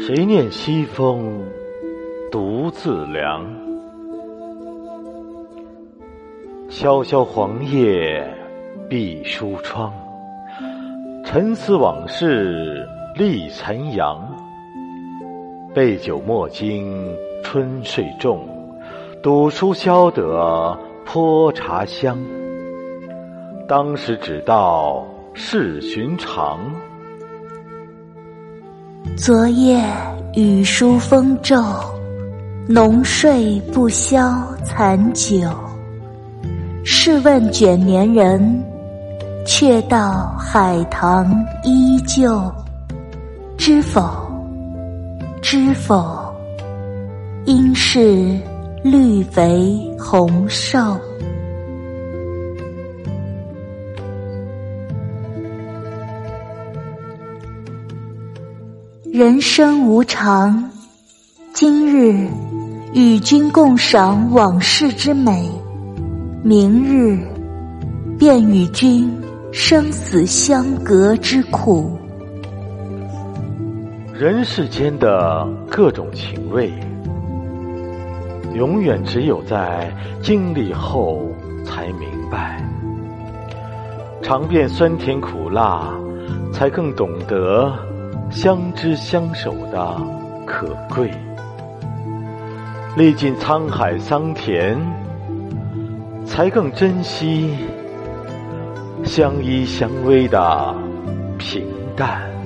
谁念西风独自凉？萧萧黄叶闭疏窗，沉思往事立残阳。杯酒莫惊春睡重，赌书消得泼茶香。当时只道是寻常。昨夜雨疏风骤，浓睡不消残酒。试问卷帘人，却道海棠依旧。知否？知否？应是绿肥红瘦。人生无常，今日与君共赏往事之美，明日便与君生死相隔之苦。人世间的各种情味，永远只有在经历后才明白，尝遍酸甜苦辣，才更懂得。相知相守的可贵，历尽沧海桑田，才更珍惜相依相偎的平淡。